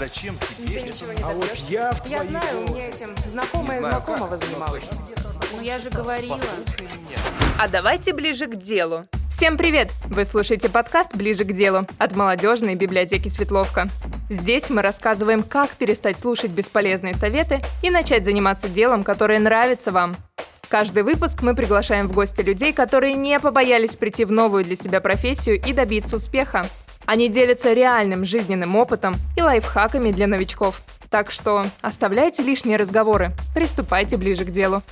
зачем Ты тебе ничего не А вот я в Я знаю, у меня этим знакомая знаю, знакомого как, но занималась. Ну я же говорила. А давайте ближе к делу. Всем привет! Вы слушаете подкаст «Ближе к делу» от молодежной библиотеки Светловка. Здесь мы рассказываем, как перестать слушать бесполезные советы и начать заниматься делом, которое нравится вам. Каждый выпуск мы приглашаем в гости людей, которые не побоялись прийти в новую для себя профессию и добиться успеха. Они делятся реальным жизненным опытом и лайфхаками для новичков. Так что оставляйте лишние разговоры, приступайте ближе к делу.